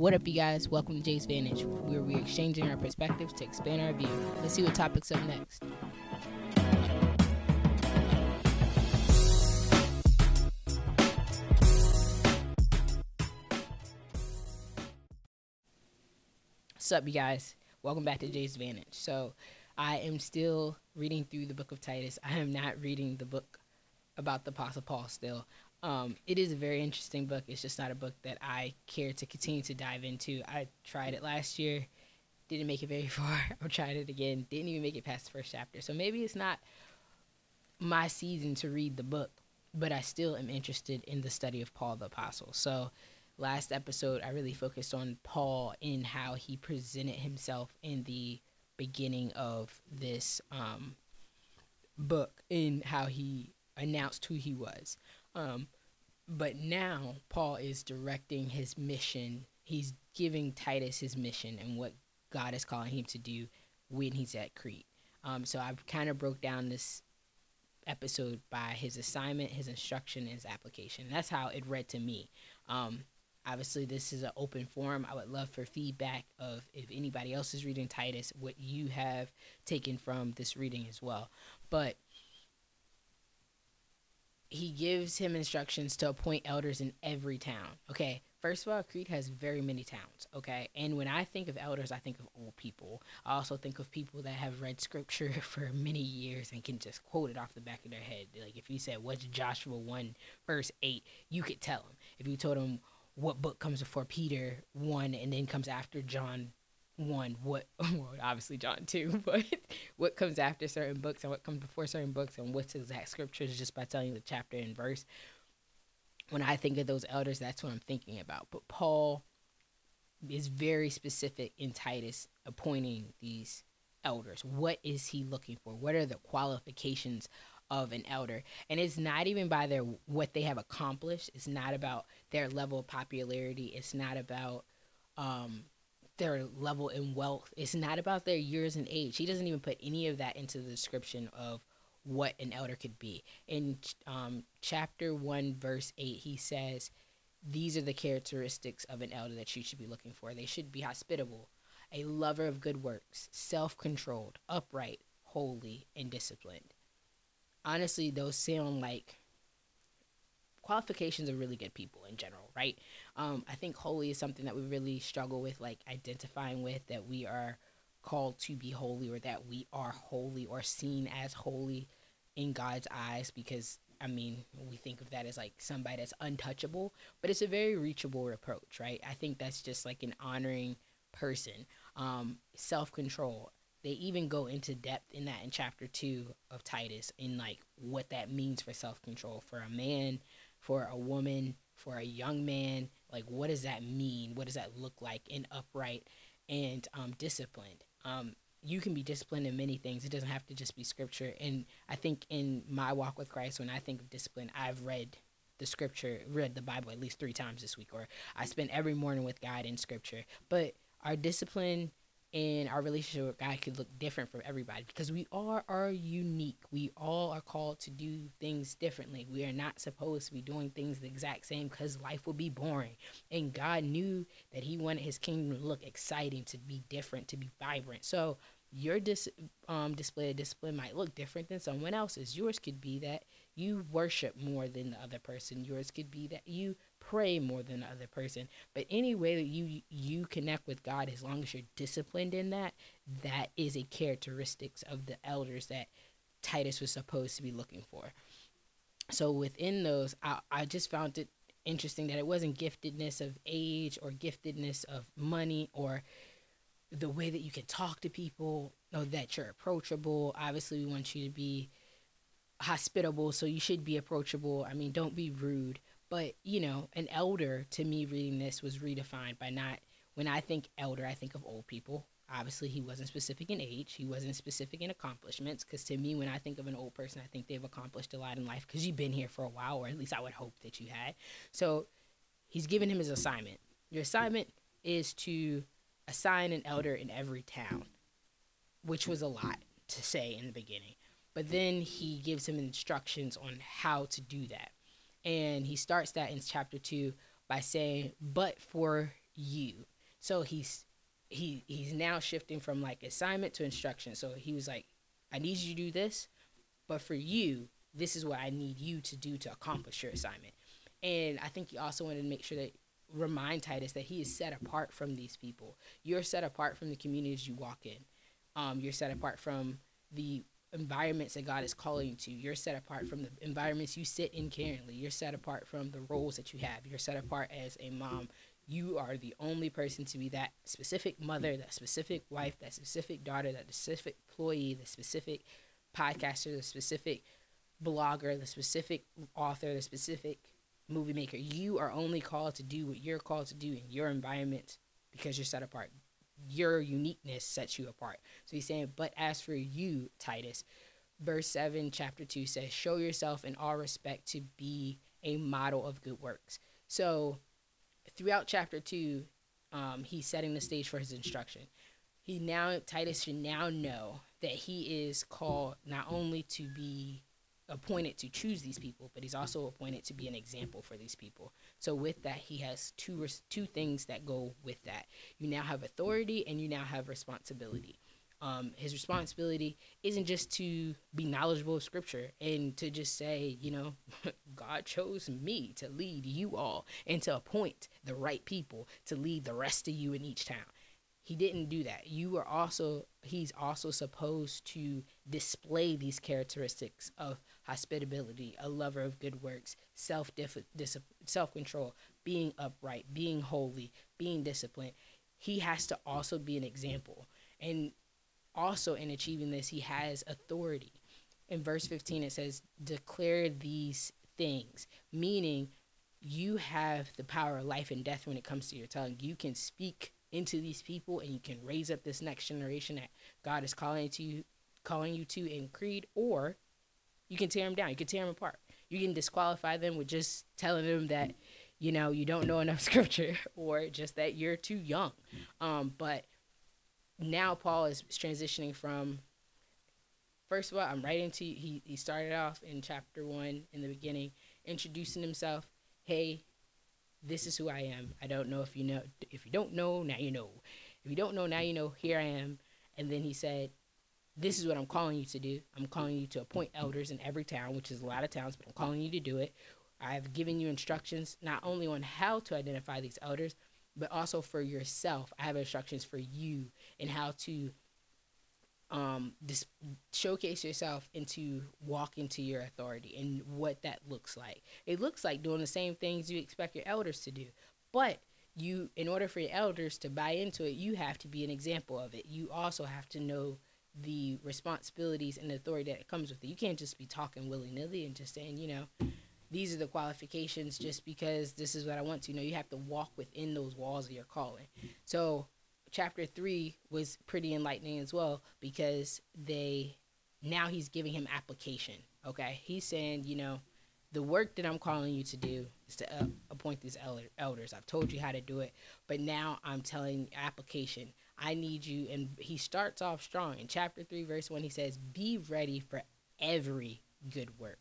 What up, you guys? Welcome to Jay's Vantage, where we're exchanging our perspectives to expand our view. Let's see what topics up next. What's up, you guys? Welcome back to Jay's Vantage. So, I am still reading through the book of Titus. I am not reading the book about the Apostle Paul still. Um, it is a very interesting book. It's just not a book that I care to continue to dive into. I tried it last year, didn't make it very far. I'm trying it again, didn't even make it past the first chapter. So maybe it's not my season to read the book, but I still am interested in the study of Paul the Apostle. So last episode, I really focused on Paul in how he presented himself in the beginning of this um, book, in how he announced who he was. Um, but now Paul is directing his mission. He's giving Titus his mission and what God is calling him to do when he's at Crete. Um, so I've kind of broke down this episode by his assignment, his instruction, his application. That's how it read to me. Um, obviously, this is an open forum. I would love for feedback of if anybody else is reading Titus, what you have taken from this reading as well. But he gives him instructions to appoint elders in every town. Okay. First of all, Crete has very many towns. Okay. And when I think of elders, I think of old people. I also think of people that have read scripture for many years and can just quote it off the back of their head. Like if you said, What's Joshua 1, verse 8, you could tell them. If you told them what book comes before Peter 1 and then comes after John one what well obviously john too but what comes after certain books and what comes before certain books and what's exact scriptures just by telling the chapter and verse. When i think of those elders that's what i'm thinking about. But paul is very specific in titus appointing these elders. What is he looking for? What are the qualifications of an elder? And it's not even by their what they have accomplished. It's not about their level of popularity. It's not about um their level in wealth. It's not about their years and age. He doesn't even put any of that into the description of what an elder could be. In um, chapter 1, verse 8, he says, These are the characteristics of an elder that you should be looking for. They should be hospitable, a lover of good works, self controlled, upright, holy, and disciplined. Honestly, those sound like qualifications of really good people in general, right? Um, I think holy is something that we really struggle with, like identifying with that we are called to be holy or that we are holy or seen as holy in God's eyes because I mean, we think of that as like somebody that's untouchable, but it's a very reachable approach, right? I think that's just like an honoring person. Um, Self control. They even go into depth in that in chapter two of Titus in like what that means for self control for a man, for a woman, for a young man? Like, what does that mean? What does that look like in upright and um, disciplined? Um, you can be disciplined in many things. It doesn't have to just be scripture. And I think in my walk with Christ, when I think of discipline, I've read the scripture, read the Bible at least three times this week, or I spend every morning with God in scripture. But our discipline and our relationship with God could look different from everybody because we all are unique. We all are called to do things differently. We are not supposed to be doing things the exact same because life will be boring. And God knew that He wanted His kingdom to look exciting, to be different, to be vibrant. So your dis- um, display of discipline might look different than someone else's. Yours could be that you worship more than the other person. Yours could be that you pray more than the other person. But any way that you you connect with God, as long as you're disciplined in that, that is a characteristics of the elders that Titus was supposed to be looking for. So within those, I, I just found it interesting that it wasn't giftedness of age or giftedness of money or the way that you can talk to people or that you're approachable. Obviously, we want you to be hospitable, so you should be approachable. I mean, don't be rude. But, you know, an elder to me reading this was redefined by not, when I think elder, I think of old people. Obviously, he wasn't specific in age, he wasn't specific in accomplishments. Because to me, when I think of an old person, I think they've accomplished a lot in life because you've been here for a while, or at least I would hope that you had. So he's given him his assignment. Your assignment is to assign an elder in every town, which was a lot to say in the beginning. But then he gives him instructions on how to do that. And he starts that in chapter 2 by saying, But for you. So he's he he's now shifting from like assignment to instruction. So he was like, I need you to do this, but for you, this is what I need you to do to accomplish your assignment. And I think he also wanted to make sure that remind Titus that he is set apart from these people. You're set apart from the communities you walk in. Um, you're set apart from the environments that God is calling you to. You're set apart from the environments you sit in currently. You're set apart from the roles that you have. You're set apart as a mom. You are the only person to be that specific mother, that specific wife, that specific daughter, that specific employee, the specific podcaster, the specific blogger, the specific author, the specific movie maker. You are only called to do what you're called to do in your environment because you're set apart. Your uniqueness sets you apart. So he's saying, but as for you, Titus, verse 7, chapter 2 says, Show yourself in all respect to be a model of good works. So throughout chapter 2, um, he's setting the stage for his instruction. He now, Titus should now know that he is called not only to be appointed to choose these people, but he's also appointed to be an example for these people. So with that, he has two two things that go with that. You now have authority and you now have responsibility. Um, his responsibility isn't just to be knowledgeable of scripture and to just say, you know, God chose me to lead you all and to appoint the right people to lead the rest of you in each town. He didn't do that. You are also, he's also supposed to display these characteristics of hospitability, a lover of good works, self self control, being upright, being holy, being disciplined. He has to also be an example. And also in achieving this, he has authority. In verse 15, it says, Declare these things, meaning you have the power of life and death when it comes to your tongue. You can speak into these people and you can raise up this next generation that God is calling to you calling you to in Crete or you can tear them down. You can tear them apart. You can disqualify them with just telling them that, you know, you don't know enough scripture or just that you're too young. Um, but now Paul is transitioning from, first of all, I'm writing to you. he, he started off in chapter one in the beginning, introducing himself. Hey, this is who I am. I don't know if you know. If you don't know, now you know. If you don't know, now you know. Here I am. And then he said, this is what I'm calling you to do. I'm calling you to appoint elders in every town, which is a lot of towns, but I'm calling you to do it. I've given you instructions not only on how to identify these elders, but also for yourself. I have instructions for you and how to um, dis- showcase yourself and to walk into your authority and what that looks like. It looks like doing the same things you expect your elders to do, but you, in order for your elders to buy into it, you have to be an example of it. You also have to know the responsibilities and authority that comes with it. You can't just be talking willy nilly and just saying, you know, these are the qualifications just because this is what I want to. You know, you have to walk within those walls of your calling. So, chapter three was pretty enlightening as well because they now he's giving him application. Okay, he's saying, you know, the work that I'm calling you to do is to uh, appoint these elders. I've told you how to do it, but now I'm telling application. I need you. And he starts off strong. In chapter 3, verse 1, he says, Be ready for every good work.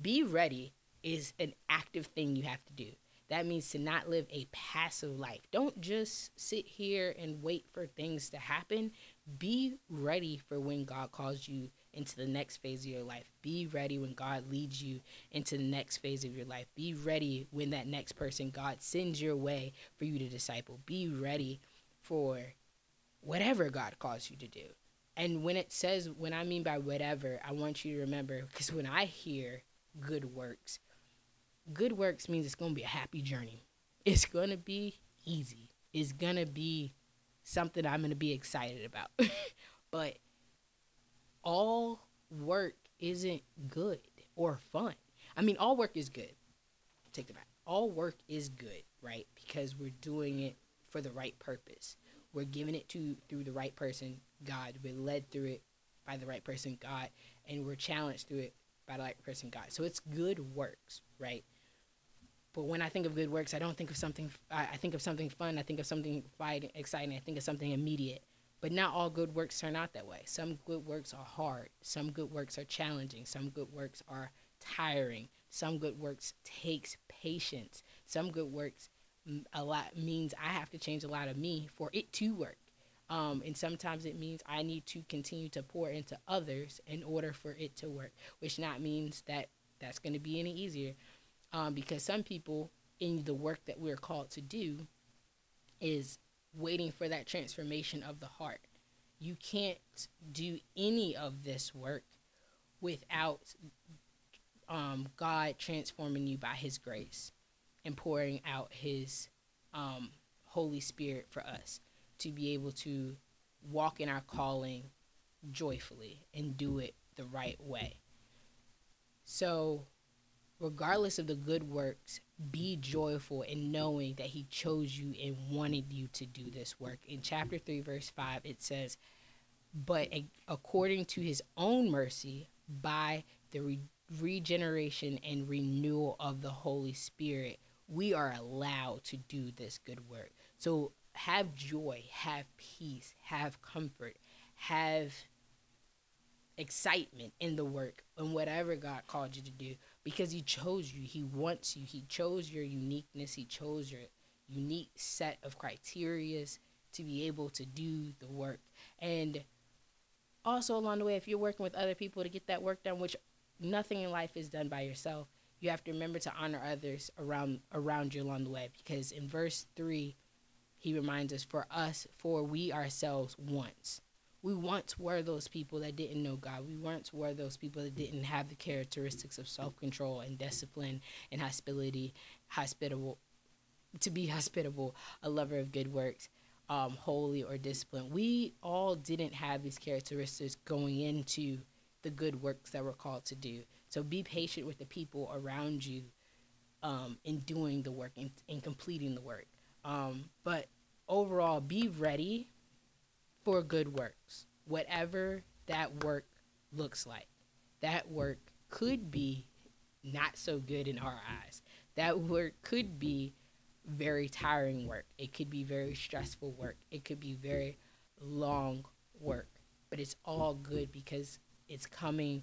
Be ready is an active thing you have to do. That means to not live a passive life. Don't just sit here and wait for things to happen. Be ready for when God calls you into the next phase of your life. Be ready when God leads you into the next phase of your life. Be ready when that next person God sends your way for you to disciple. Be ready for whatever God calls you to do. And when it says, when I mean by whatever, I want you to remember, because when I hear good works, good works means it's going to be a happy journey. It's going to be easy. It's going to be something I'm going to be excited about. but all work isn't good or fun. I mean, all work is good. Take the back. All work is good, right? Because we're doing it for the right purpose. We're giving it to through the right person, God. We're led through it by the right person, God, and we're challenged through it by the right person, God. So it's good works, right? But when I think of good works, I don't think of something. I think of something fun. I think of something exciting. I think of something immediate. But not all good works turn out that way. Some good works are hard. Some good works are challenging. Some good works are tiring. Some good works takes patience. Some good works a lot means I have to change a lot of me for it to work. Um, and sometimes it means I need to continue to pour into others in order for it to work, which not means that that's going to be any easier. Um, because some people in the work that we're called to do is waiting for that transformation of the heart. You can't do any of this work without um, God transforming you by His grace and pouring out His um, Holy Spirit for us to be able to walk in our calling joyfully and do it the right way. So, regardless of the good works, be joyful in knowing that He chose you and wanted you to do this work. In chapter 3, verse 5, it says, But according to His own mercy, by the re- regeneration and renewal of the Holy Spirit, we are allowed to do this good work. So, have joy, have peace, have comfort, have excitement in the work and whatever God called you to do because he chose you. He wants you. He chose your uniqueness. He chose your unique set of criterias to be able to do the work. And also along the way, if you're working with other people to get that work done, which nothing in life is done by yourself, you have to remember to honor others around around you along the way. Because in verse three, he reminds us, "For us, for we ourselves once." we once were those people that didn't know God. We once were those people that didn't have the characteristics of self control and discipline and hospitality, hospitable, to be hospitable, a lover of good works, um, holy or disciplined. We all didn't have these characteristics going into the good works that we're called to do. So be patient with the people around you um, in doing the work and in, in completing the work. Um, but overall, be ready for good works, whatever that work looks like. That work could be not so good in our eyes. That work could be very tiring work. It could be very stressful work. It could be very long work. But it's all good because it's coming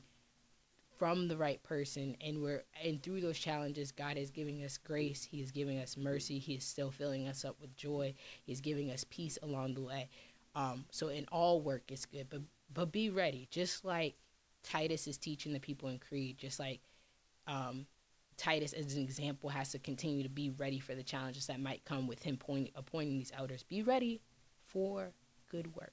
from the right person and we're and through those challenges God is giving us grace, he is giving us mercy, he is still filling us up with joy, he's giving us peace along the way. Um, so in all work it's good, but but be ready. Just like Titus is teaching the people in Crete, just like um, Titus as an example has to continue to be ready for the challenges that might come with him point, appointing these elders. Be ready for good work.